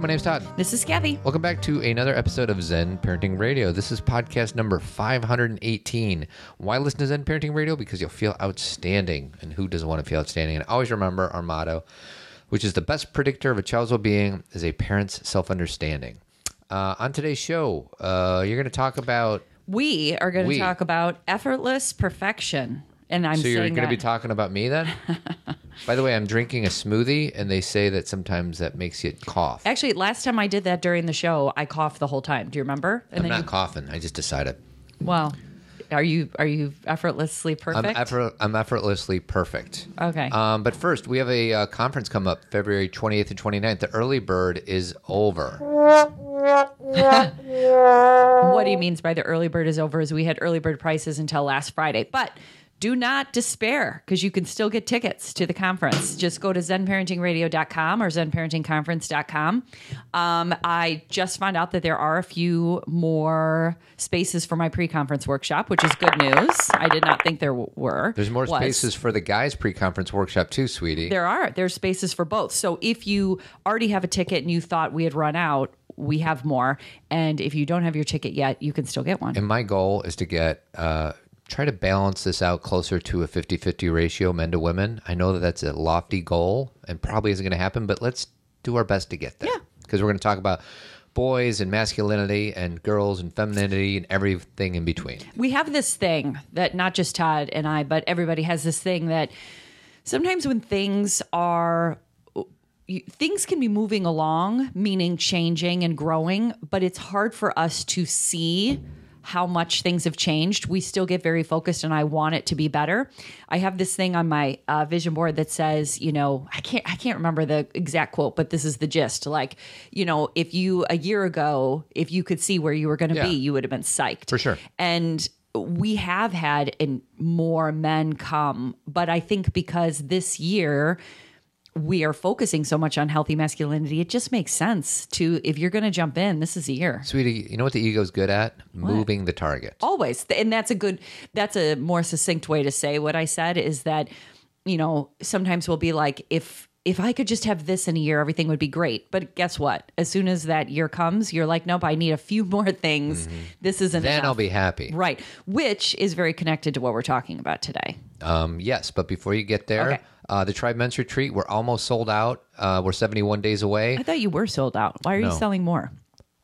My name's Todd. This is Kathy. Welcome back to another episode of Zen Parenting Radio. This is podcast number 518. Why listen to Zen Parenting Radio? Because you'll feel outstanding. And who doesn't want to feel outstanding? And always remember our motto, which is the best predictor of a child's well being is a parent's self understanding. Uh, on today's show, uh, you're going to talk about. We are going We. to talk about effortless perfection. And I'm So you're going to be talking about me then? By the way, I'm drinking a smoothie, and they say that sometimes that makes you cough. Actually, last time I did that during the show, I coughed the whole time. Do you remember? And I'm not you, coughing. I just decided. well, are you are you effortlessly I'm, perfect? effort, I'm effortlessly perfect. Okay. Um, but first, we have a uh, conference come up February 28th and 29th. The early bird is over. what he means by the early bird is over is we had early bird prices until last Friday. But do not despair because you can still get tickets to the conference. Just go to zenparentingradio.com or zenparentingconference.com. Um, I just found out that there are a few more spaces for my pre-conference workshop, which is good news. I did not think there w- were. There's more Was. spaces for the guys' pre-conference workshop too, sweetie. There are. There's spaces for both. So if you already have a ticket and you thought we had run out, we have more. And if you don't have your ticket yet, you can still get one. and my goal is to get uh, try to balance this out closer to a 50-50 ratio men to women. I know that that's a lofty goal and probably isn't going to happen, but let's do our best to get there. Yeah. Because we're going to talk about boys and masculinity and girls and femininity and everything in between. we have this thing that not just Todd and I, but everybody has this thing that sometimes when things are things can be moving along, meaning changing and growing, but it's hard for us to see how much things have changed. We still get very focused, and I want it to be better. I have this thing on my uh, vision board that says, you know, I can't, I can't remember the exact quote, but this is the gist. Like, you know, if you a year ago, if you could see where you were going to Yeah. be, you would have been psyched For sure. and we have had in more men come but i think because this year we are focusing so much on healthy masculinity it just makes sense to if you're going to jump in this is a year Sweetie, you know what the ego's good at? Moving the target. always and that's a good that's a more succinct way to say what i said is that you know sometimes we'll be like if if i could just have this in a year everything would be great but guess what as soon as that year comes you're like nope i need a few more things this isn't Mm-hmm. Then enough. I'll be happy. right which is very connected to what we're talking about today Um, yes, but before you get there, Okay. Uh, the Tribe Men's Retreat, we're almost sold out. Uh, we're 71 days away I thought you were sold out. Why are No. you selling more?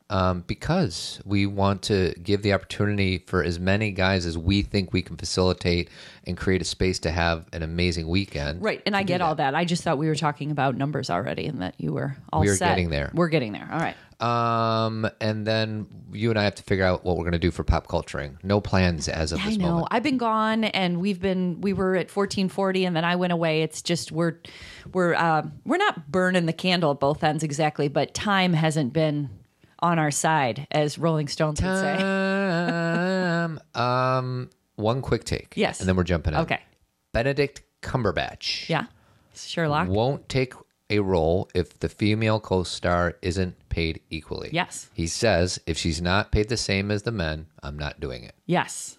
um, because we want to give the opportunity for as many guys as we think we can facilitate and create a space to have an amazing weekend. Right, and I get all that. I just thought we were talking about numbers already, and that you were all We are set. getting there. We're getting there. All right. Um, and then you and I have to figure out what we're going to do for pop culturing. No plans as of I this know. moment. I've been gone, and we've been. We were at fourteen forty, and then I went away. It's just we're we're uh, we're not burning the candle at both ends exactly, but time hasn't been on our side, as Rolling Stones would say. Um, um, one quick take. Yes. And then we're jumping in. Okay. Benedict Cumberbatch. Yeah, Sherlock. won't take a role if the female co-star isn't paid equally. Yes. He says if she's not paid the same as the men, I'm not doing it. Yes.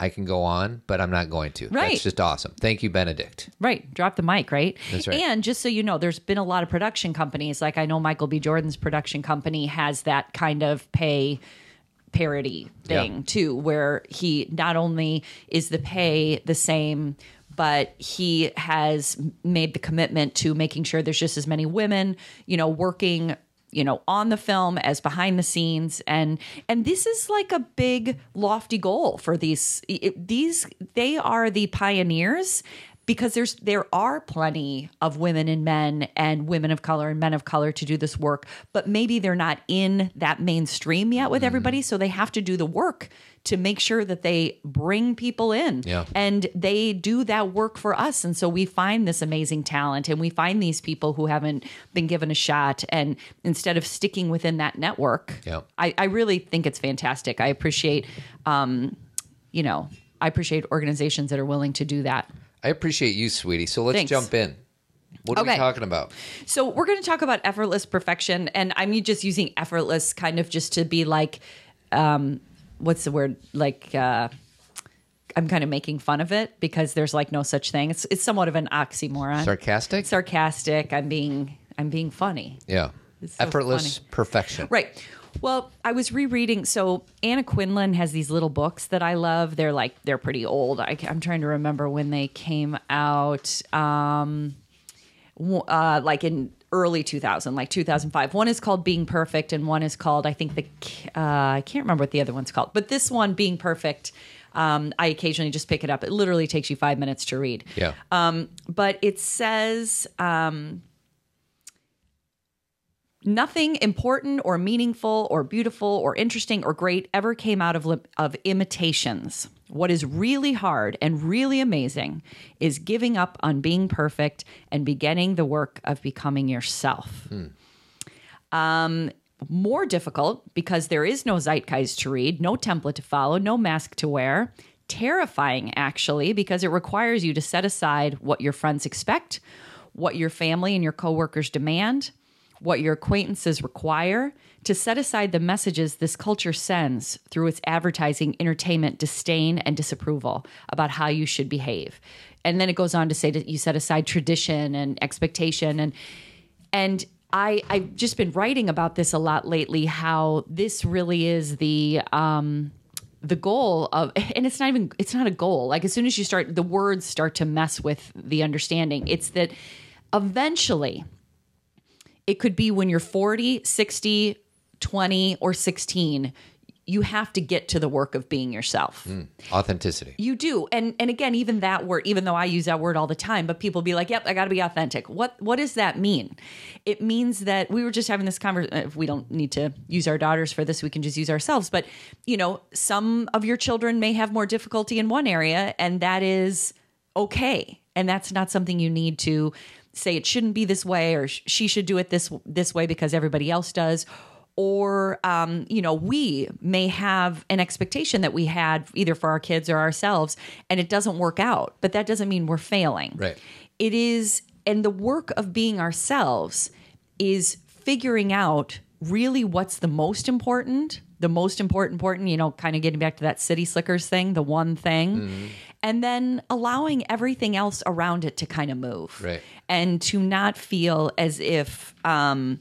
I can go on, but I'm not going to. Right. That's just awesome. Thank you, Benedict. Right. Drop the mic, right? That's right. And just so you know, there's been a lot of production companies. Like I know Michael B. Jordan's production company has that kind of pay parity thing Yeah. too, where he not only is the pay the same, but he has made the commitment to making sure there's just as many women, you know, working you know on the film as behind the scenes. And and this is like a big lofty goal for these it- these they are the pioneers because there's there are plenty of women and men and women of color and men of color to do this work but maybe they're not in that mainstream yet with everybody. So they have to do the work to make sure that they bring people in. Yeah. and they do that work for us. And so we find this amazing talent and we find these people who haven't been given a shot. And instead of sticking within that network Yeah. I, I really think it's fantastic. I appreciate um, you know i appreciate organizations that are willing to do that I appreciate you, sweetie. So let's Thanks. jump in. What are we talking about? So we're going to talk about effortless perfection, and I'm just using effortless kind of just to be like, um, what's the word? Like, uh, I'm kind of making fun of it because there's like no such thing. It's it's somewhat of an oxymoron. Sarcastic? Sarcastic. I'm being I'm being funny. yeah. So Effortless funny. perfection. Right. Well, I was rereading. So Anna Quindlen has these little books that I love. They're like they're pretty old. I, am trying to remember when they came out. Um, uh, like in early 2000, like 2005. One is called Being Perfect, and one is called I think the uh, I can't remember what the other one's called. But this one, Being Perfect. Um, I occasionally just pick it up. It literally takes you five minutes to read. Yeah. Um, but it says um, nothing important or meaningful or beautiful or interesting or great ever came out of li- of imitations. What is really hard and really amazing is giving up on being perfect and beginning the work of becoming yourself. Um, more difficult because there is no zeitgeist to read, no template to follow, no mask to wear. Terrifying, actually, because it requires you to set aside what your friends expect, what your family and your coworkers demand, what your acquaintances require, to set aside the messages this culture sends through its advertising, entertainment, disdain, and disapproval about how you should behave. And then it goes on to say that you set aside tradition and expectation and and I, I've just been writing about this a lot lately. How this really is the um, the goal of, and it's not even it's not a goal. Like as soon as you start, the words start to mess with the understanding. It's that eventually, it could be when you're 40, 60, 20, or 16. You have to get to the work of being yourself. Mm, authenticity. You do. And and again, even that word, even though I use that word all the time, but people be like, "Yep, I got to be authentic." What what does that mean? It means that we were just having this conversation. If uh, we don't need to use our daughters for this, we can just use ourselves. But you know, some of your children may have more difficulty in one area, and that is okay. And that's not something you need to say it shouldn't be this way, or sh- she should do it this this way because everybody else does. Or um, you know we may have an expectation that we had either for our kids or ourselves and it doesn't work out but that doesn't mean we're failing. Right. it is and the work of being ourselves is figuring out really what's the most important the most important important you know kind of getting back to that city slickers thing the one thing and then allowing everything else around it to kind of move Right. and to not feel as if um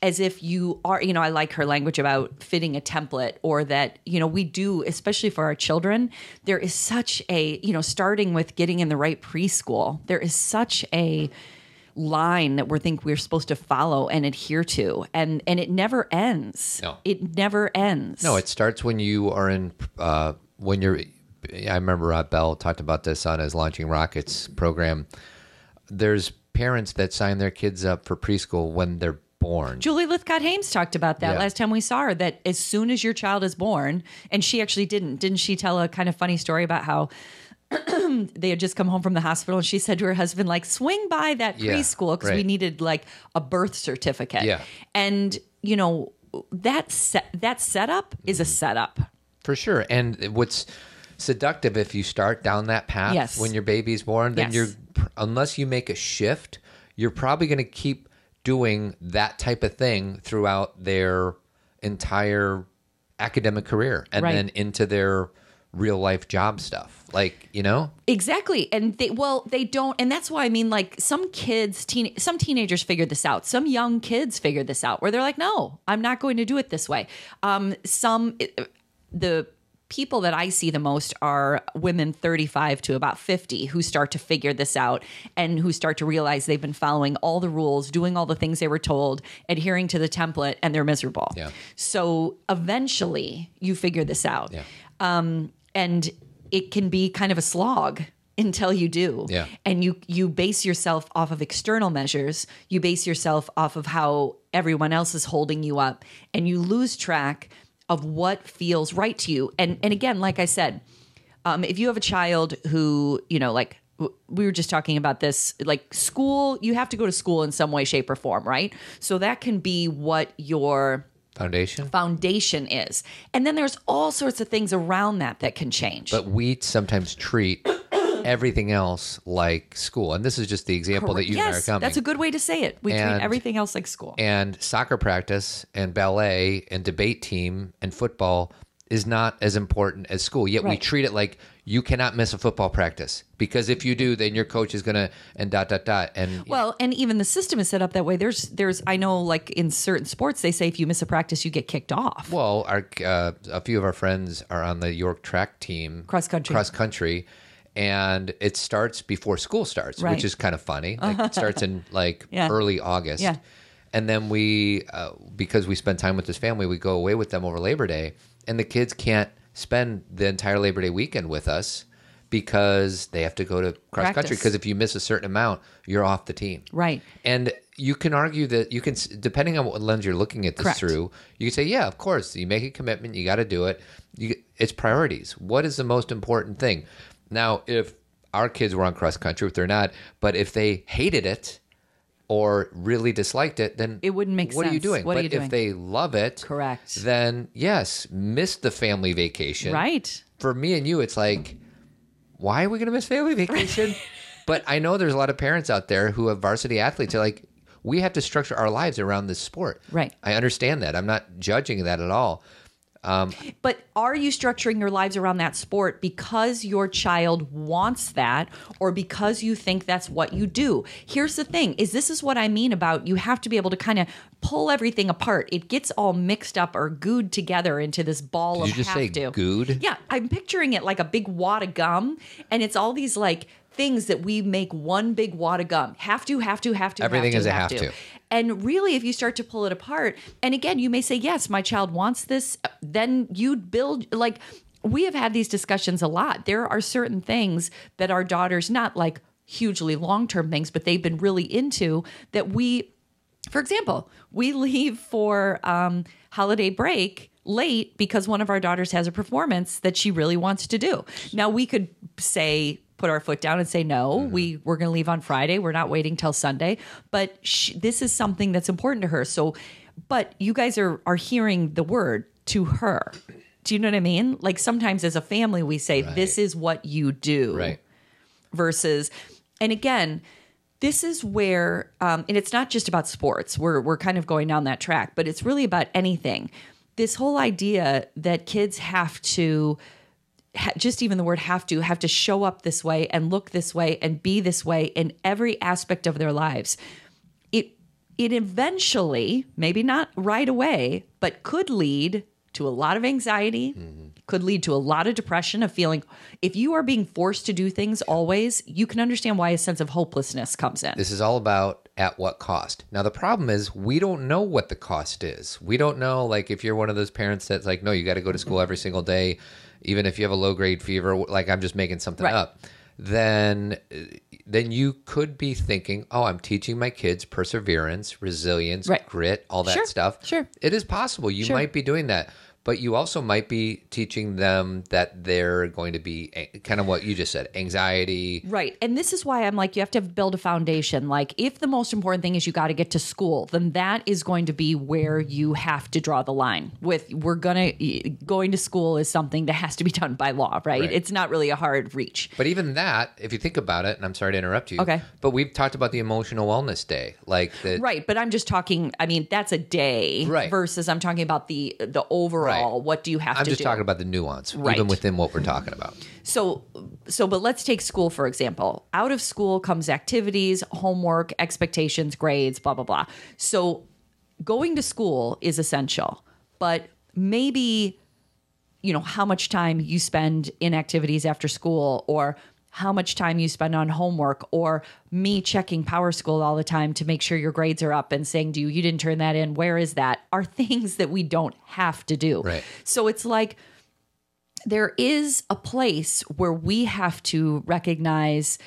as if you are you know i like her language about fitting a template or that you know we do especially for our children there is such a you know starting with getting in the right preschool there is such a line that we think we're supposed to follow and adhere to and and it never ends No. it never ends No, it starts when you are in uh, when you're. I remember uh, Bell talked about this on his launching rockets program. There's parents that sign their kids up for preschool when they're born. Julie Lythcott-Haims talked about that Yeah. last time we saw her. That as soon as your child is born, and she actually didn't, didn't she tell a kind of funny story about how they had just come home from the hospital and she said to her husband, like, swing by that preschool because we right. needed like a birth certificate. Yeah. And, you know, that set, that setup is a Mm-hmm. setup. For sure. And what's seductive if you start down that path Yes. when your baby's born, then Yes. you're unless you make a shift, you're probably going to keep doing that type of thing throughout their entire academic career and Right. then into their real life job stuff. Like, you know? Exactly. And they well, they don't and that's why I mean like some kids teen some teenagers figure this out. Some young kids figure this out where they're like, "No, I'm not going to do it this way." Um some the people that I see the most are women 35 to about 50 who start to figure this out and who start to realize they've been following all the rules, doing all the things they were told, adhering to the template and they're miserable. Yeah. So eventually you figure this out Yeah. Um, and it can be kind of a slog until you do Yeah. and you you base yourself off of external measures you base yourself off of how everyone else is holding you up and you lose track of what feels right to you. And and again like i said um, if you have a child who you know like we were just talking about this like school you have to go to school in some way shape or form right? So that can be what your Foundation. foundation is. And then there's all sorts of things around that that can change. But we sometimes treat everything else like school. And this is just the example that you and I are yes, coming. that's a good way to say it. We treat everything else like school. and soccer practice and ballet and debate team and football is not as important as school. Yet we treat it like you cannot miss a football practice because if you do, then your coach is gonna and dot dot dot and Well, and even the system is set up that way. There's, there's, I know, like in certain sports, they say if you miss a practice, you get kicked off. Well, our uh, a few of our friends are on the York track team, Cross country. cross country, and it starts before school starts, Right. which is kind of funny. Like, it starts in like Yeah. early August, Yeah. and then we, uh, because we spend time with this family, we go away with them over Labor Day, and the kids can't spend the entire Labor Day weekend with us because they have to go to cross country. Because if you miss a certain amount, you're off the team, Right. and you can argue that you can, depending on what lens you're looking at this Correct. through, you can say, yeah, of course, you make a commitment, you got to do it. You, it's priorities. What is the most important thing? Now, if our kids were on cross country, if they're not, but if they hated it or really disliked it, then It wouldn't make what are you sense. doing? What are you doing? if they love it, Correct. then yes, miss the family vacation. Right. For me and you, it's like, why are we going to miss family vacation? but I know there's a lot of parents out there who have varsity athletes. They're like, we have to structure our lives around this sport. Right. I understand that. I'm not judging that at all. Um, but are you structuring your lives around that sport because your child wants that or because you think that's what you do? Here's the thing is this is what I mean about you have to be able to kind of pull everything apart. It gets all mixed up or gooed together into this ball Did of you just have say to. gooed? Yeah, I'm picturing it like a big wad of gum and it's all these like things that we make one big wad of gum. Have to, have to, have to. Everything have is to, a have to. And really, if you start to pull it apart, and again, you may say, yes, my child wants this, then you'd build, like, we have had these discussions a lot. There are certain things that our daughters, not like hugely long term things, but they've been really into that we, for example, we leave for um, holiday break late because one of our daughters has a performance that she really wants to do. Now, we could say, put our foot down and say no. We we're going to leave on friday. We're not waiting till sunday. But sh this is something that's important to her. So but you guys are are hearing the word to her. Do you know what i mean? Like sometimes as a family we say this is what you do. Right. versus and again this is where um, and it's not just about sports. We're, we're kind of going down that track but it's really about anything. This whole idea that kids have to just even the word have to have to show up this way and look this way and be this way in every aspect of their lives it it eventually maybe not right away but could lead to a lot of anxiety mm-hmm. could lead to a lot of depression of feeling if you are being forced to do things always you can understand why a sense of hopelessness comes in This is all about at what cost. Now the problem is we don't know what the cost is. We don't know like if you're one of those parents that's like, no, you got to go to school every single day, even if you have a low grade fever. Like I'm just making something Right. up. Then, uh, then you could be thinking, oh, I'm teaching my kids perseverance, resilience, Right. grit, all that Sure, stuff. sure. it is possible. You Sure. might be doing that. But you also might be teaching them that they're going to be kind of what you just said anxiety, Right. And this is why I'm like, you have to build a foundation. Like, if the most important thing is you got to get to school, then that is going to be where you have to draw the line. With we're going to, going to school is something that has to be done by law, right? Right. It's not really a hard reach. But even that, if you think about it, and I'm sorry to interrupt you. Okay. But we've talked about the emotional wellness day, like the Right. But I'm just talking, I mean, that's a day Right. versus I'm talking about the, the overall, Right. What do you have I'm to do? I'm just talking about the nuance, Right. even within what we're talking about. So, so, but let's take school for example. Out of school comes activities, homework, expectations, grades, blah blah blah. So, going to school is essential, but maybe, you know, how much time you spend in activities after school, or how much time you spend on homework, or me checking Power School all the time to make sure your grades are up and saying to you, you didn't turn that in. Where is that? Are things that we don't have to do. Right. So it's like there is a place where we have to recognize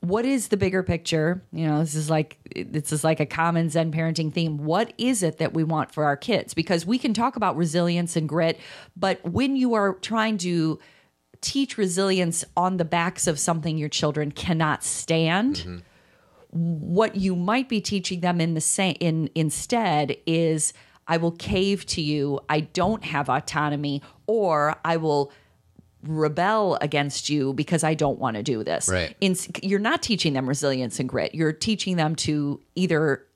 what is the bigger picture you know this is like this is like a common zen parenting theme what is it that we want for our kids because we can talk about resilience and grit but when you are trying to teach resilience on the backs of something your children cannot stand mm-hmm. what you might be teaching them in the same in instead is I will cave to you. I don't have autonomy, or I will rebel against you because I don't want to do this. Right. In, you're not teaching them resilience and grit. You're teaching them to either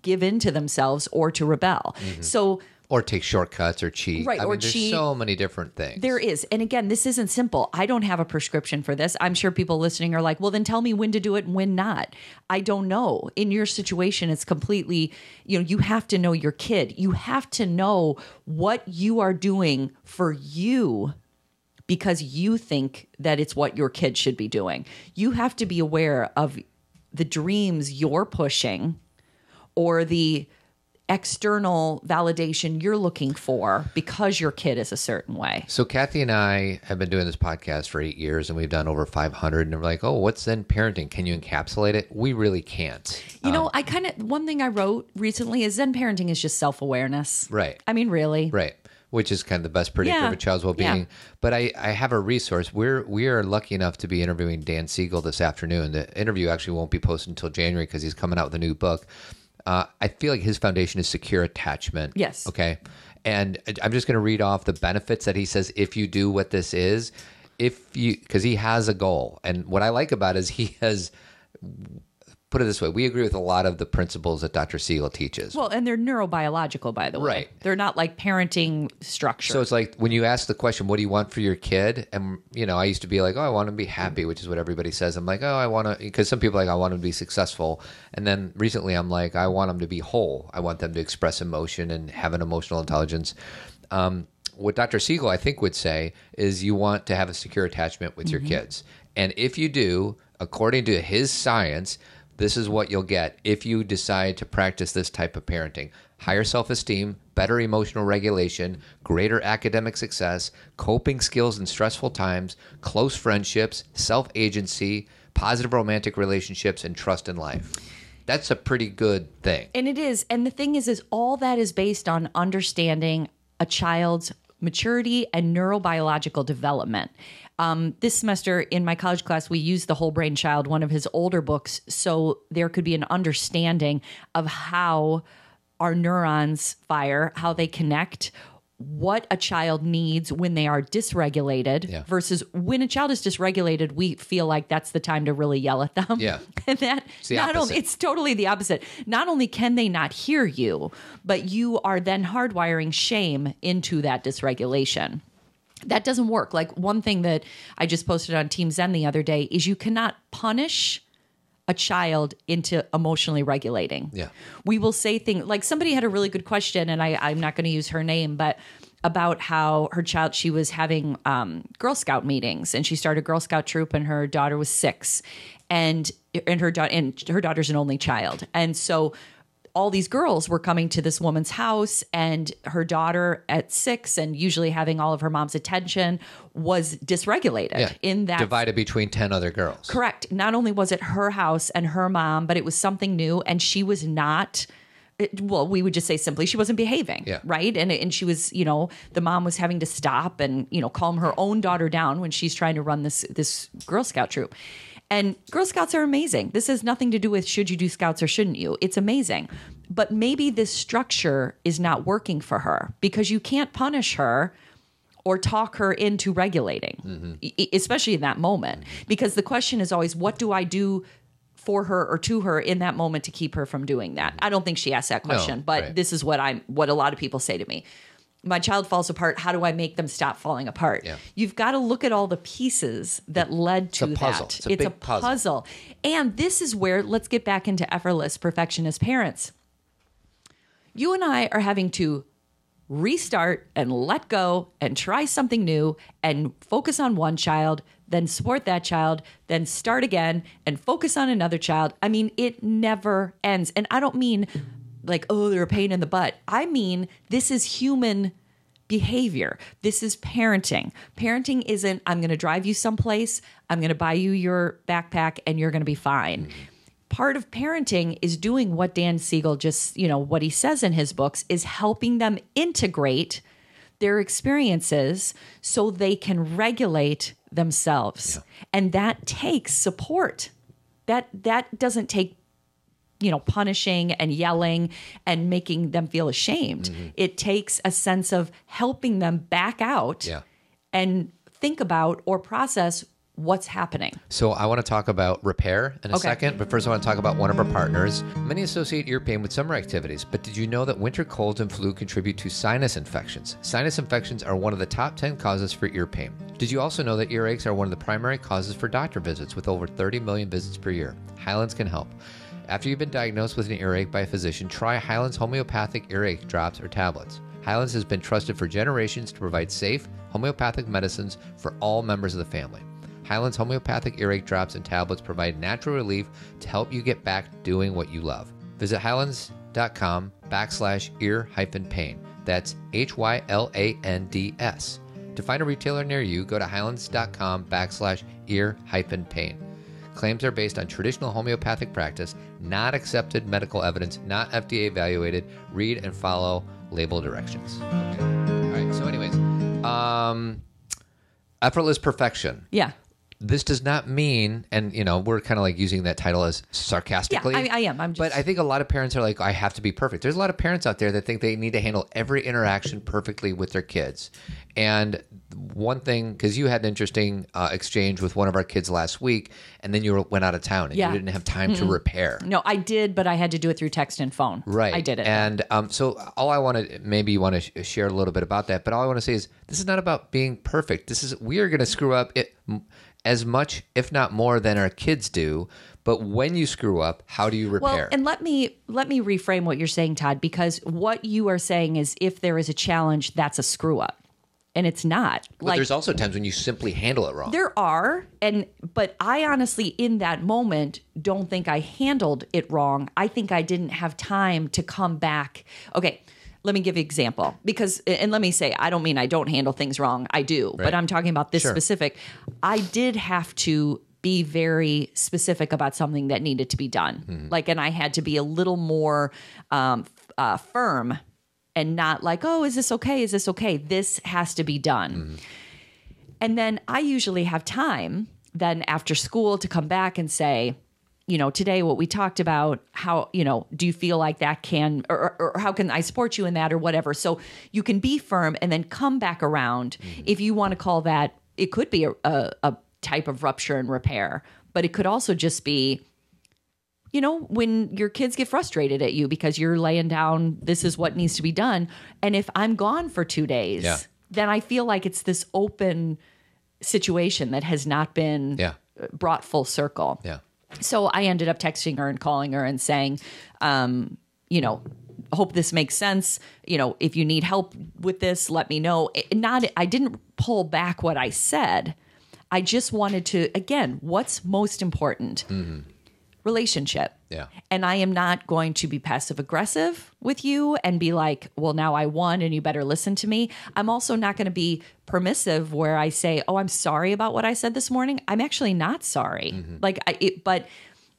give in to themselves or to rebel. Mm-hmm. So or take shortcuts or cheat. Right, I or mean, there's cheat. so many different things. There is. And again, this isn't simple. I don't have a prescription for this. I'm sure people listening are like, well, then tell me when to do it and when not. I don't know. In your situation, it's completely, you know, you have to know your kid. You have to know what you are doing for you because you think that it's what your kid should be doing. You have to be aware of the dreams you're pushing or the external validation you're looking for because your kid is a certain way. So Kathy and I have been doing this podcast for eight years, and we've done over 500. And we're like, "Oh, what's Zen parenting? Can you encapsulate it?" We really can't. You know, um, I kind of one thing I wrote recently is Zen parenting is just self awareness. Right. I mean, really. Right. Which is kind of the best predictor Yeah. of a child's well-being. Yeah. But I, I have a resource. We're we are lucky enough to be interviewing Dan Siegel this afternoon. The interview actually won't be posted until January because he's coming out with a new book. Uh, I feel like his foundation is secure attachment. Yes. Okay. And I'm just going to read off the benefits that he says if you do what this is, if you because he has a goal. And what I like about it is he has put it this way. We agree with a lot of the principles that Dr. Siegel teaches. Well, and they're neurobiological, by the way. Right. They're not like parenting structure. So it's like when you ask the question, "What do you want for your kid?" And you know, I used to be like, "Oh, I want him to be happy," which is what everybody says. I'm like, "Oh, I want to," because some people are like, "I want him to be successful," and then recently, I'm like, "I want them to be whole. I want them to express emotion and have an emotional intelligence." Um, what Dr. Siegel, I think, would say is you want to have a secure attachment with your kids, and if you do, according to his science, this is what you'll get if you decide to practice this type of parenting higher self esteem, better emotional regulation, greater academic success, coping skills in stressful times, close friendships, self agency, positive romantic relationships, and trust in life. That's a pretty good thing. And it is. And the thing is, is all that is based on understanding a child's maturity and neurobiological development. Um, this semester in my college class, we used the Whole Brain Child, one of his older books, so there could be an understanding of how our neurons fire, how they connect, what a child needs when they are dysregulated Yeah. versus when a child is dysregulated, we feel like that's the time to really yell at them. Yeah. and that not only it's totally the opposite. Not only can they not hear you, but you are then hardwiring shame into that dysregulation. That doesn't work. Like one thing that I just posted on Team Zen the other day is you cannot punish a child into emotionally regulating. Yeah. We will say things like somebody had a really good question, and I, I'm not going to use her name, but about how her child, she was having um, Girl Scout meetings and she started Girl Scout troop and her daughter was six. And, and her daughter and her daughter's an only child. And so all these girls were coming to this woman's house and her daughter at six and usually having all of her mom's attention was dysregulated Yeah. in that Divided between 10 other girls. Correct. Not only was it her house and her mom, but it was something new, and she was not. it- well, we would just say simply she wasn't behaving, Yeah. right? And and she was, you know, the mom was having to stop and you know calm her own daughter down when she's trying to run this this Girl Scout troop. And Girl Scouts are amazing. This has nothing to do with should you do Scouts or shouldn't you. It's amazing. But maybe this structure is not working for her because you can't punish her or talk her into regulating, mm-hmm. e- especially in that moment. Because the question is always, what do I do for her or to her in that moment to keep her from doing that? I don't think she asked that question, but right. this is what I'm what a lot of people say to me. My child falls apart. How do I make them stop falling apart? Yeah. You've got to look at all the pieces that led to a puzzle. that. It's a big puzzle. puzzle. And this is where let's get back into effortless perfectionist parents. You and I are having to restart and let go and try something new and focus on one child, then support that child, then start again and focus on another child. I mean, it never ends. And I don't mean like, oh, they're a pain in the butt. I mean, this is human behavior. This is parenting. Parenting isn't, I'm going to drive you someplace, I'm going to buy you your backpack, and you're going to be fine. Mm-hmm. Part of parenting is doing what Dan Siegel just, you know, what he says in his books is helping them integrate their experiences so they can regulate themselves. And that takes support. That that doesn't take you know, punishing and yelling and making them feel ashamed. Mm-hmm. It takes a sense of helping them back out Yeah. and think about or process what's happening? So I want to talk about repair in a Okay. second, but first I want to talk about one of our partners. Many associate ear pain with summer activities, but did you know that winter colds and flu contribute to sinus infections? Sinus infections are one of the top 10 causes for ear pain. Did you also know that earaches are one of the primary causes for doctor visits with over 30 million visits per year? Hyland's can help. After you've been diagnosed with an earache by a physician, try Hyland's homeopathic earache drops or tablets. Hyland's has been trusted for generations to provide safe homeopathic medicines for all members of the family. Hyland's homeopathic earache drops and tablets provide natural relief to help you get back doing what you love. Visit hylands.com backslash ear hyphen pain. That's H Y L A N D S. To find a retailer near you, go to hylands.com backslash ear hyphen pain. Claims are based on traditional homeopathic practice, not accepted medical evidence, not FDA evaluated. Read and follow label directions. Okay. All right. So, anyways, um, effortless perfection. Yeah. This does not mean, and you know, we're kind of like using that title as Yeah, sarcastically. I, I am. I'm just. But I think a lot of parents are like, I have to be perfect. There's a lot of parents out there that think they need to handle every interaction perfectly with their kids. And one thing, because you had an interesting uh, exchange with one of our kids last week, and then you went out of town and Yeah. you didn't have time to repair. no, I did, but I had to do it through text and phone. Right. I did it. And um, so all I want to, maybe you want to sh- share a little bit about that, but all I want to say is this is not about being perfect. This is, we are going to screw up it, m- as much, if not more, than our kids do. But when you screw up, how do you repair? Well, and let me let me reframe what you're saying, Todd, because what you are saying is if there is a challenge, that's a screw up. And it's not. but like there's also times when you simply handle it wrong. there are, and but I honestly in that moment don't think I handled it wrong. I think I didn't have time to come back. Okay. Let me give you an example because, and let me say, I don't mean I don't handle things wrong. I do, Right. but I'm talking about this Sure. specific. I did have to be very specific about something that needed to be done. Mm-hmm. Like, and I had to be a little more um, uh, firm and not like, oh, is this okay? Is this okay? This has to be done. Mm-hmm. And then I usually have time then after school to come back and say, you know, today what we talked about, how, you know, do you feel like that can, or, or, or how can I support you in that or whatever? So you can be firm and then come back around. Mm-hmm. If you want to call that, it could be a, a, a type of rupture and repair, but it could also just be, you know, when your kids get frustrated at you because you're laying down, this is what needs to be done. And if I'm gone for two days, Yeah. then I feel like it's this open situation that has not been Yeah. brought full circle. yeah. So I ended up texting her and calling her and saying, um, you know, hope this makes sense. You know, if you need help with this, let me know. It- not I didn't pull back what I said. I just wanted to again, what's most important? Relationship. Yeah. And I am not going to be passive aggressive with you and be like, well, now I won and you better listen to me. I'm also not going to be permissive where I say, oh, I'm sorry about what I said this morning. I'm actually not sorry. Mm-hmm. Like, I, it, but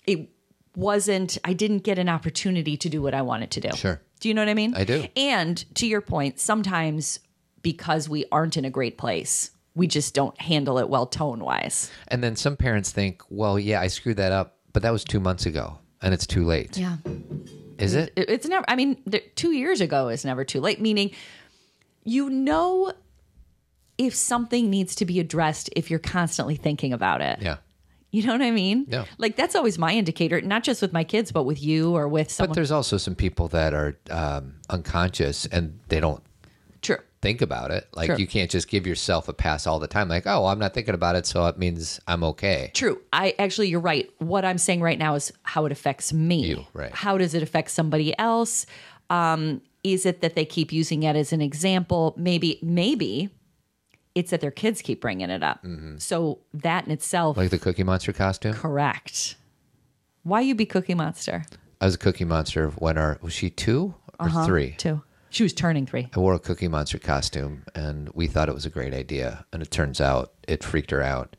it wasn't, I didn't get an opportunity to do what I wanted to do. Sure. Do you know what I mean? I do. And to your point, sometimes because we aren't in a great place, we just don't handle it well tone wise. And then some parents think, well, yeah, I screwed that up, but that was two months ago and it's too late. Yeah. Is it? It- it's never i mean two years ago is never too late meaning you know if something needs to be addressed if you're constantly thinking about it Yeah. you know what i mean Yeah. like that's always my indicator not just with my kids but with you or with someone. But there's also some people that are um, unconscious and they don't true think about it. Like Sure. you can't just give yourself a pass all the time. Like, oh, I'm not thinking about it, so it means I'm okay. True. I actually, you're right. What I'm saying right now is how it affects me. You, right. How does it affect somebody else? Um, is it that they keep using it as an example? Maybe, maybe it's that their kids keep bringing it up. So that in itself, Mm-hmm. Like the Cookie Monster costume. correct. Why you be Cookie Monster? I was a Cookie Monster when our was she two or Uh-huh. three? Two. She was turning three. I wore a Cookie Monster costume, and we thought it was a great idea. And it turns out it freaked her out,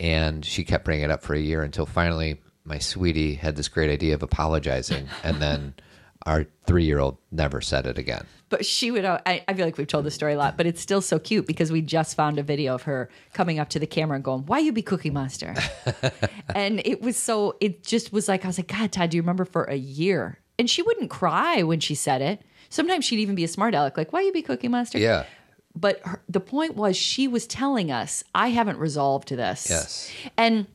and she kept bringing it up for a year until finally my sweetie had this great idea of apologizing, and then our three-year-old never said it again. But she would, I, I feel like we've told this story a lot, but it's still so cute because we just found a video of her coming up to the camera and going, Why you be Cookie Monster? and it was so, it just was like, I was like, God, Todd, do you remember for a year? And she wouldn't cry when she said it. Sometimes she'd even be a smart aleck, like, Why you be Cookie Monster? Yeah, but her, the point was she was telling us, I haven't resolved this. Yes. And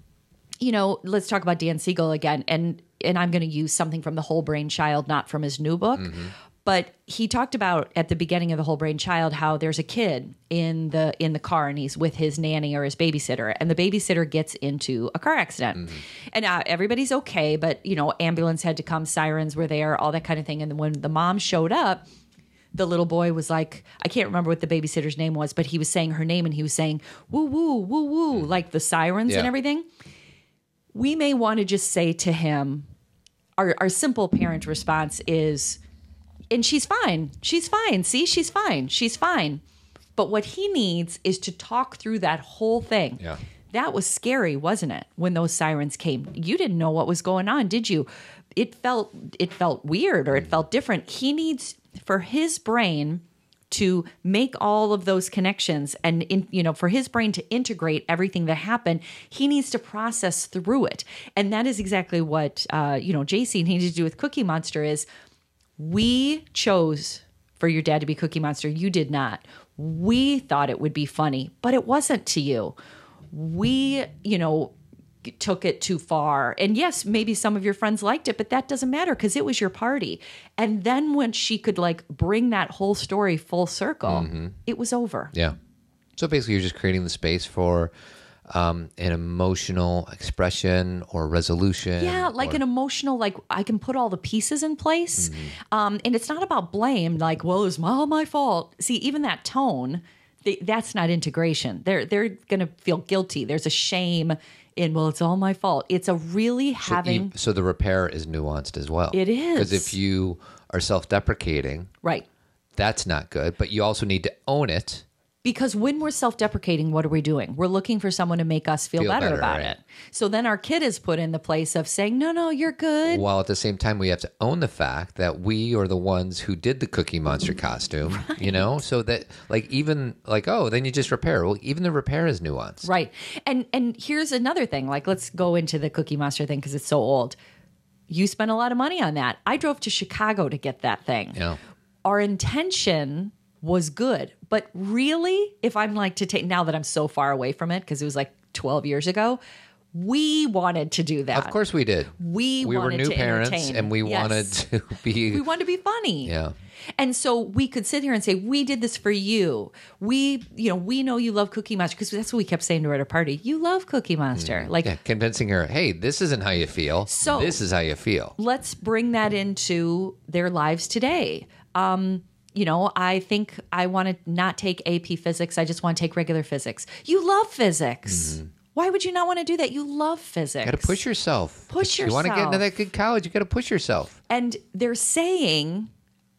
you know, let's talk about Dan Siegel again. And and I'm going to use something from the Whole Brain Child, not from his new book. Mm-hmm. But he talked about at the beginning of the Whole Brain Child how there's a kid in the in the car and he's with his nanny or his babysitter, and the babysitter gets into a car accident, and uh, everybody's okay, but you know, ambulance had to come, sirens were there, all that kind of thing. And then when the mom showed up, the little boy was like, I can't remember what the babysitter's name was, but he was saying her name and he was saying woo woo woo woo like the sirens and everything. We may want to just say to him, our our simple parent response is, and she's fine. She's fine. See, she's fine. She's fine. But what he needs is to talk through that whole thing. Yeah. That was scary, wasn't it? When those sirens came. You didn't know what was going on, did you? It felt it felt weird or it felt different. He needs for his brain to make all of those connections and in, you know for his brain to integrate everything that happened he needs to process through it and that is exactly what uh, you know jc needed to do with cookie monster is we chose for your dad to be Cookie Monster. You did not. We thought it would be funny, but it wasn't to you. We, you know, took it too far. And yes, maybe some of your friends liked it, but that doesn't matter because it was your party. And then when she could like bring that whole story full circle, mm-hmm. it was over. Yeah. So basically, you're just creating the space for um, an emotional expression or resolution. Yeah, like or- an emotional, like I can put all the pieces in place. Um, and it's not about blame, like, well, it's all my fault. See, even that tone, they, that's not integration. They're they're gonna feel guilty. There's a shame in, well, it's all my fault. It's a really So having you- so the repair is nuanced as well. It is because if you are self-deprecating, right. that's not good. But you also need to own it. Because when we're self deprecating, what are we doing? We're looking for someone to make us feel, Feel better, better, about right. it. So then our kid is put in the place of saying, no, no, you're good. While at the same time, we have to own the fact that we are the ones who did the Cookie Monster costume. You know, so that like even like oh, then you just repair. Well, even the repair is nuanced. Right. And and here's another thing. Like let's go into the Cookie Monster thing because it's so old. You spent a lot of money on that. I drove to Chicago to get that thing. Yeah. Our intention was good, but really, if I'm like to take now that I'm so far away from it because it was like 12 years ago, we wanted to do that. Of course we did. We we were new parents entertain. and we Yes. wanted to be we wanted to be funny. Yeah. And so we could sit here and say, we did this for you. We, you know, we know you love Cookie Monster because that's what we kept saying to her at a party. You love Cookie Monster. Like, Mm. yeah, convincing her, hey, this isn't how you feel. So- this is how you feel. let's bring that into their lives today. Um, you know, I think I want to not take AP physics. I just want to take regular physics. You love physics. Why would you not want to do that? You love physics. Got to push yourself. Push If You want to get into that good college, you got to push yourself. and they're saying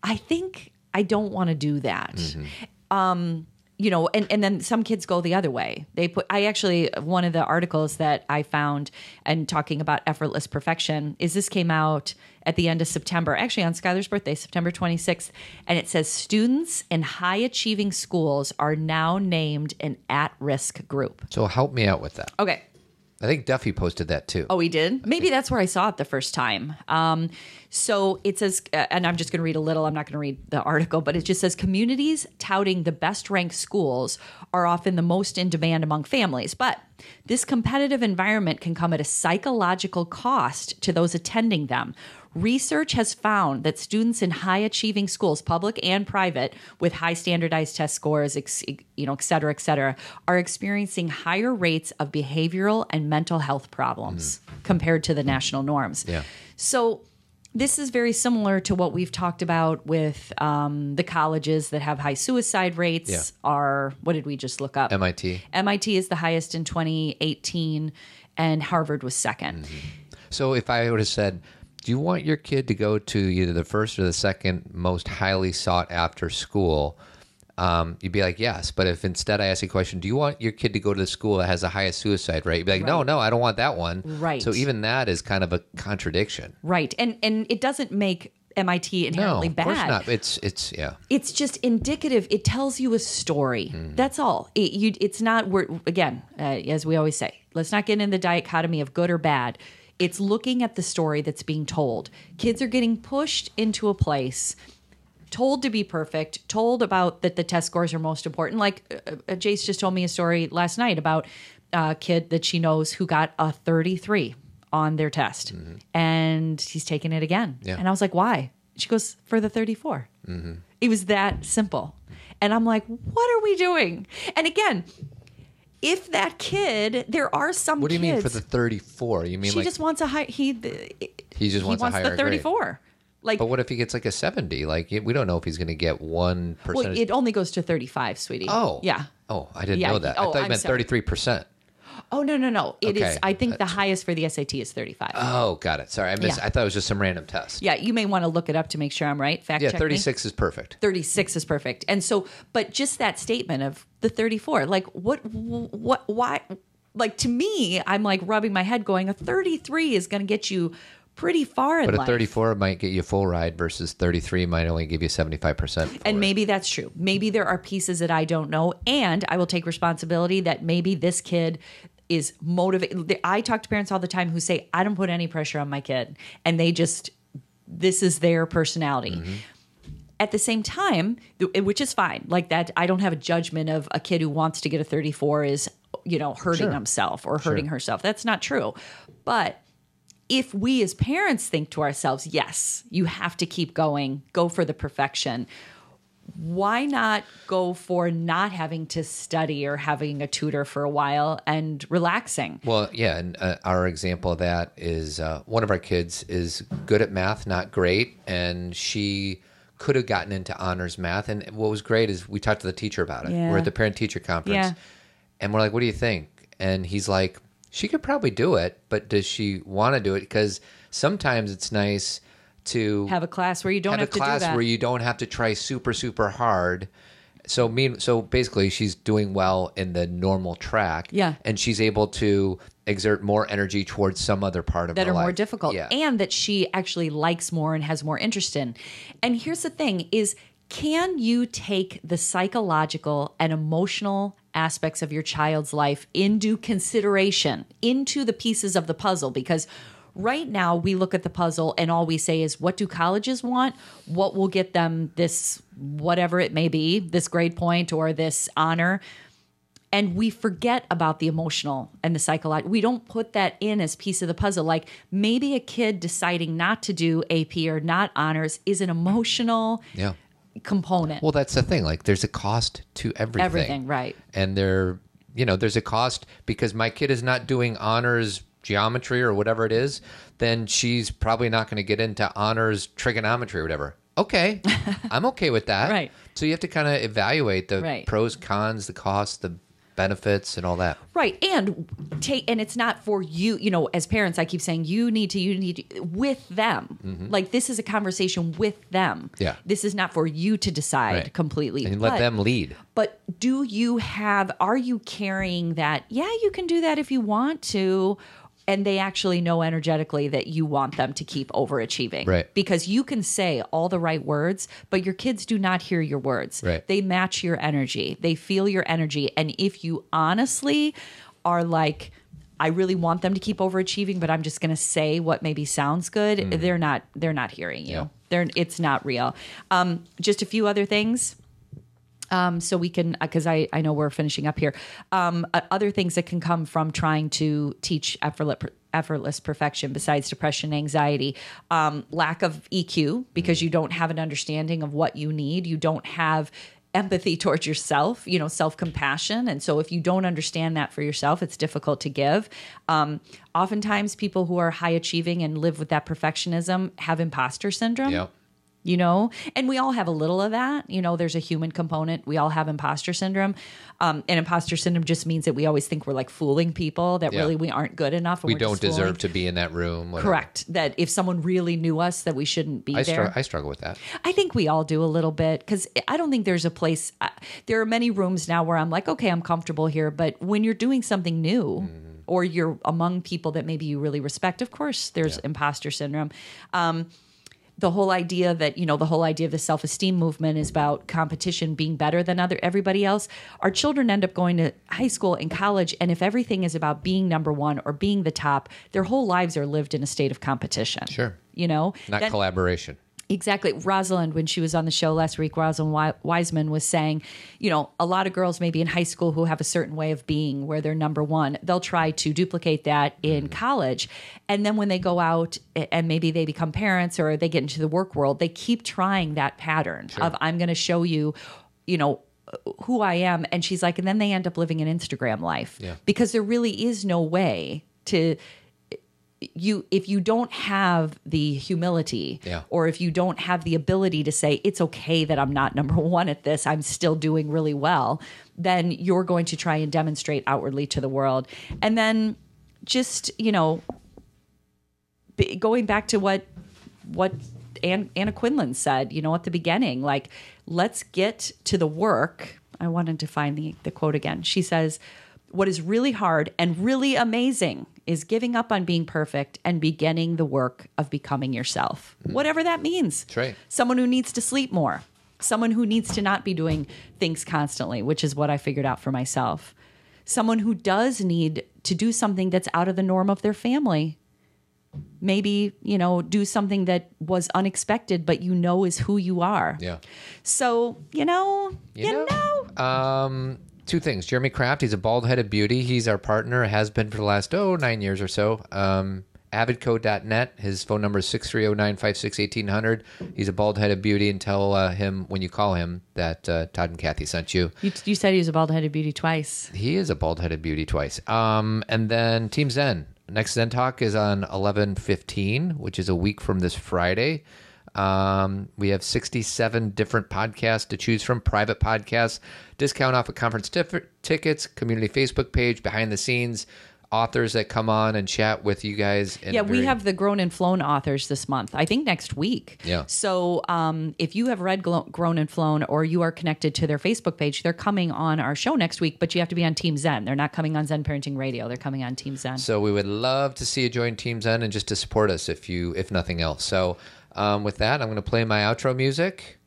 i think i don't want to do that um you know and, and then some kids go the other way they put i actually one of the articles that i found and talking about effortless perfection is this came out at the end of september actually on skylar's birthday september 26th and it says students in high achieving schools are now named an at-risk group So help me out with that. okay I think Duffy posted that too. Oh, he did? Maybe that's where I saw it the first time. Um, so it says, uh, and I'm just going to read a little, I'm not going to read the article, but it just says communities touting the best ranked schools are often the most in demand among families. But this competitive environment can come at a psychological cost to those attending them. Research has found that students in high achieving schools, public and private, with high standardized test scores, ex, you know, et cetera, et cetera, are experiencing higher rates of behavioral and mental health problems compared to the national norms. Yeah. So this is very similar to what we've talked about with um, the colleges that have high suicide rates. Yeah. Are what did we just look up? MIT. MIT is the highest in 2018, and Harvard was 2nd So if I would have said, do you want your kid to go to either the first or the second most highly sought after school? Um, you'd be like, yes. But if instead I ask you a question, do you want your kid to go to the school that has the highest suicide rate? You'd be like, no, Right. no, I don't want that one. Right. So even that is kind of a contradiction. Right, and and it doesn't make MIT inherently No, inherently of bad. course not. It's it's yeah. it's just indicative. It tells you a story. Mm-hmm. That's all. It, you, it's not. We're again, uh, as we always say, let's not get in the dichotomy of good or bad. It's looking at the story that's being told. Kids are getting pushed into a place. told to be perfect, told about that the test scores are most important. Like uh, uh, Jace just told me a story last night about a kid that she knows who got a 33 on their test, and he's taking it again. Yeah. And I was like, why? She goes for the 34. It was that simple. And I'm like, what are we doing? And again, if that kid, there are some What do you mean for the 34? You mean she like just wants a high he he just wants, he wants the grade? 34. Like But what if he gets like a 70? Like we don't know if he's going to get one well, it only goes to 35, sweetie. oh, Yeah. Oh, I didn't Yeah, know that. I oh, thought you meant 33 percent. Oh no, no, no. It is. Okay. I think the highest for the SAT is 35. Oh, got it. Sorry, I missed. Yeah. I thought it was just some random test. yeah, you may want to look it up to make sure I'm right. Fact Yeah, check me. 36 is perfect. 36 is perfect. And so, but just that statement of the 34, like what, what, why, like to me, I'm like rubbing my head going, a 33 is going to get you pretty far in But a life. 34 might get you a full ride versus 33 might only give you 75%. And for it. maybe that's true. Maybe there are pieces that I don't know. And I will take responsibility that maybe this kid is motivated. I talk to parents all the time who say, I don't put any pressure on my kid. And they just, this is their personality. Mm-hmm. At the same time, which is fine, like that, I don't have a judgment of a kid who wants to get a 34 is, you know, hurting Sure. himself or hurting herself. That's not true. But if we as parents think to ourselves, yes, you have to keep going, go for the perfection, why not go for not having to study or having a tutor for a while and relaxing? Well, yeah, and uh, our example of that is uh, one of our kids is good at math, not great, and she could have gotten into honors math. And what was great is we talked to the teacher about it. Yeah. We're at the parent teacher conference, Yeah. and we're like, "What do you think?" And he's like, "She could probably do it, but does she want to do it? Because sometimes it's nice to Have a class where you don't have have, a to class where you don't have to try super super hard." So mean so basically she's doing well in the normal track. Yeah. And she's able to exert more energy towards some other part of that her are more difficult Yeah. and that she actually likes more and has more interest in. And here's the thing is can you take the psychological and emotional aspects of your child's life into consideration into the pieces of the puzzle because right now we look at the puzzle and all we say is what do colleges want what will get them this whatever it may be this grade point or this honor and we forget about the emotional and the psychological. We don't put that in as piece of the puzzle. Like maybe a kid deciding not to do AP or not honors is an emotional Yeah. Component. Well, that's the thing. Like, there's a cost to everything. Everything, right. And there, you know, there's a cost because my kid is not doing honors geometry or whatever it is. Then she's probably not going to get into honors trigonometry or whatever. Okay, I'm okay with that. Right. So you have to kind of evaluate the Right. pros, cons, the costs, the benefits, and all that. Right. And take and it's not for you, you know, as parents I keep saying you need to you need to, with them. Like this is a conversation with them. Mm-hmm. Yeah. This is not for you to decide Right. completely. And let them lead. But do you have, are you carrying that? Yeah, you can do that if you want to. And they actually know energetically that you want them to keep overachieving. Right. Because you can say all the right words, but your kids do not hear your words. Right. They match your energy, they feel your energy. And if you honestly are like, I really want them to keep overachieving, but I'm just going to say what maybe sounds good. They're not. They're not hearing you. Mm. Yeah. They're. It's not real. Um, just a few other things um, so we can because I, I know we're finishing up here. Um, uh, other things that can come from trying to teach effortless effortless perfection besides depression anxiety um, lack of eq because you don't have an understanding of what you need. You don't have empathy towards yourself you know self-compassion. And so if you don't understand that for yourself it's difficult to give. Um, oftentimes people who are high achieving and live with that perfectionism have imposter syndrome. Yeah. You know and we all have a little of that you know there's a human component we all have imposter syndrome um, and imposter syndrome just means that we always think we're like fooling people that Yeah. really we aren't good enough and We don't fooling. deserve to be in that room. whatever. correct that if someone really knew us that we shouldn't be I, there str- I struggle with that. I think we all do a little bit because I don't think there's a place. Uh, there are many rooms now where I'm like, okay, I'm comfortable here. But when you're doing something new or you're among people that maybe you really respect, of course, there's imposter syndrome. Um, the whole idea that you know the whole idea of the self-esteem movement is about competition being better than other everybody else our children end up going to high school and college and if everything is about being number one or being the top their whole lives are lived in a state of competition Sure. you know Not Then- collaboration. Exactly. Rosalind, when she was on the show last week, Rosalind Wi- Wiseman was saying, you know, a lot of girls maybe in high school who have a certain way of being where they're number one, they'll try to duplicate that in mm. college. And then when they go out and maybe they become parents or they get into the work world, they keep trying that pattern of, I'm going to show you, you know, who I am. And she's like, and then they end up living an Instagram life Yeah. because there really is no way to you if you don't have the humility Yeah. or if you don't have the ability to say it's okay that I'm not number 1 at this I'm still doing really well then you're going to try and demonstrate outwardly to the world and then just you know going back to what what Ann, Anna Quindlen said, you know, at the beginning, like, let's get to the work. I wanted to find the, the quote again. She says, What is really hard and really amazing is giving up on being perfect and beginning the work of becoming yourself, whatever that means. Right. Someone who needs to sleep more, someone who needs to not be doing things constantly, which is what I figured out for myself. Someone who does need to do something that's out of the norm of their family, maybe you know do something that was unexpected but you know is who you are Yeah. so you know you, know, Um, two things. Jeremy Kraft, he's a bald headed beauty. He's our partner, has been for the last, oh, nine years or so. Um, avidco.net. His phone number is 630 956 1800. He's a bald headed beauty, and tell uh, him when you call him that uh, Todd and Kathy sent you. you, you said he was a bald-headed beauty twice He is a bald headed beauty twice. Um, and then Team Zen. Next Zen Talk is on eleven fifteen, which is a week from this Friday. Um, we have 67 different podcasts to choose from, private podcasts, discount off of conference tif- tickets, community Facebook page, behind the scenes, authors that come on and chat with you guys. yeah a we have the grown and flown authors this month i think next week Yeah. so um, if you have read grown and flown or you are connected to their facebook page they're coming on our show next week but you have to be on team zen they're not coming on zen parenting radio they're coming on team zen So we would love to see you join Team Zen and just to support us if you, if nothing else. So um, with that, I'm going to play my outro music.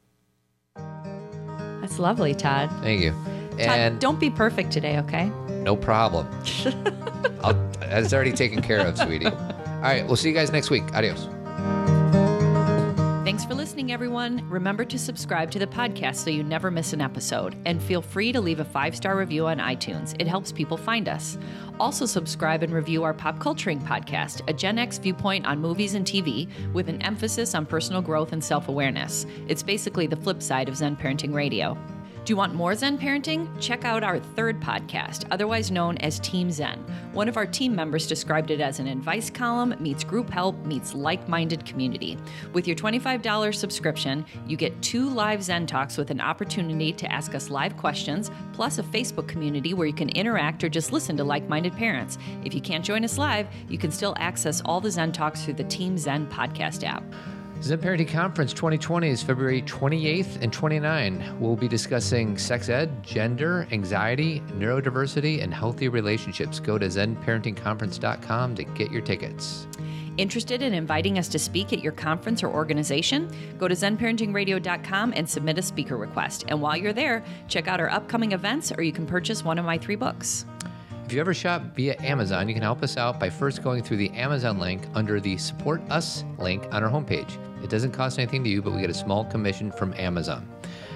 that's lovely todd Thank you. todd And don't be perfect today okay No problem. I'll, that's already taken care of, sweetie. All right, we'll see you guys next week. Adios. Thanks for listening, everyone. Remember to subscribe to the podcast so you never miss an episode. And feel free to leave a five star review on iTunes, it helps people find us. Also, subscribe and review our Pop Culturing podcast, a Gen X viewpoint on movies and TV with an emphasis on personal growth and self awareness. It's basically the flip side of Zen Parenting Radio. Do you want more Zen parenting? Check out our third podcast, otherwise known as Team Zen. One of our team members described it as an advice column meets group help meets like minded community. With your $25 subscription, you get two live Zen talks with an opportunity to ask us live questions, plus a Facebook community where you can interact or just listen to like minded parents. If you can't join us live, you can still access all the Zen talks through the Team Zen podcast app. Zen Parenting Conference 2020 is February 28th and 29. We'll be discussing sex ed, gender, anxiety, neurodiversity, and healthy relationships. Go to zenparentingconference.com to get your tickets. Interested in inviting us to speak at your conference or organization? Go to zenparentingradio.com and submit a speaker request. And while you're there, check out our upcoming events or you can purchase one of my three books. If you ever shop via Amazon, you can help us out by first going through the Amazon link under the Support Us link on our homepage. It doesn't cost anything to you, but we get a small commission from Amazon.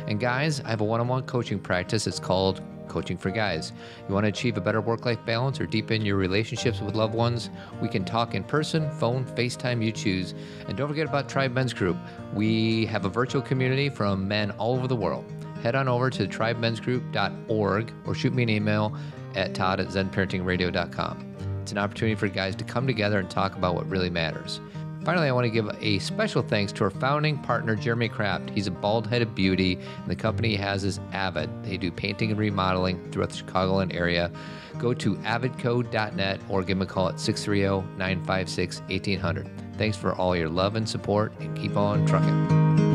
And guys, I have a one on one coaching practice. It's called Coaching for Guys. You want to achieve a better work life balance or deepen your relationships with loved ones? We can talk in person, phone, FaceTime, you choose. And don't forget about Tribe Men's Group. We have a virtual community from men all over the world. Head on over to tribemensgroup.org or shoot me an email at todd at zenparentingradio.com. It's an opportunity for guys to come together and talk about what really matters. Finally, I want to give a special thanks to our founding partner, Jeremy Kraft. He's a bald headed beauty, and the company he has is Avid. They do painting and remodeling throughout the Chicagoland area. Go to avidco.net or give him a call at 630 956 1800. Thanks for all your love and support, and keep on trucking.